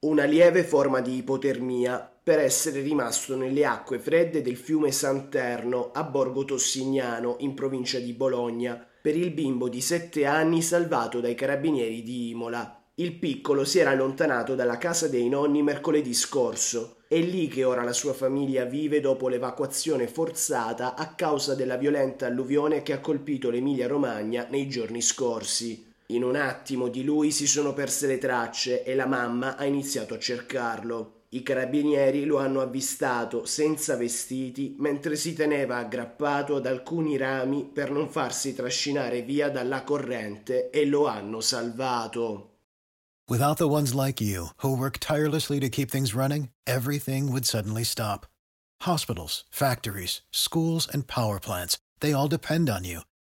Una lieve forma di ipotermia per essere rimasto nelle acque fredde del fiume Santerno a Borgo Tossignano, in provincia di Bologna, per il bimbo di 7 anni salvato dai carabinieri di Imola. Il piccolo si era allontanato dalla casa dei nonni mercoledì scorso. È lì che ora la sua famiglia vive dopo l'evacuazione forzata a causa della violenta alluvione che ha colpito l'Emilia-Romagna nei giorni scorsi. In un attimo di lui si sono perse le tracce e la mamma ha iniziato a cercarlo. I carabinieri lo hanno avvistato senza vestiti mentre si teneva aggrappato ad alcuni rami per non farsi trascinare via dalla corrente e lo hanno salvato. Without the ones like you, who work tirelessly to keep things running, everything would suddenly stop. Hospitals, factories, schools, and power plants, they all depend on you.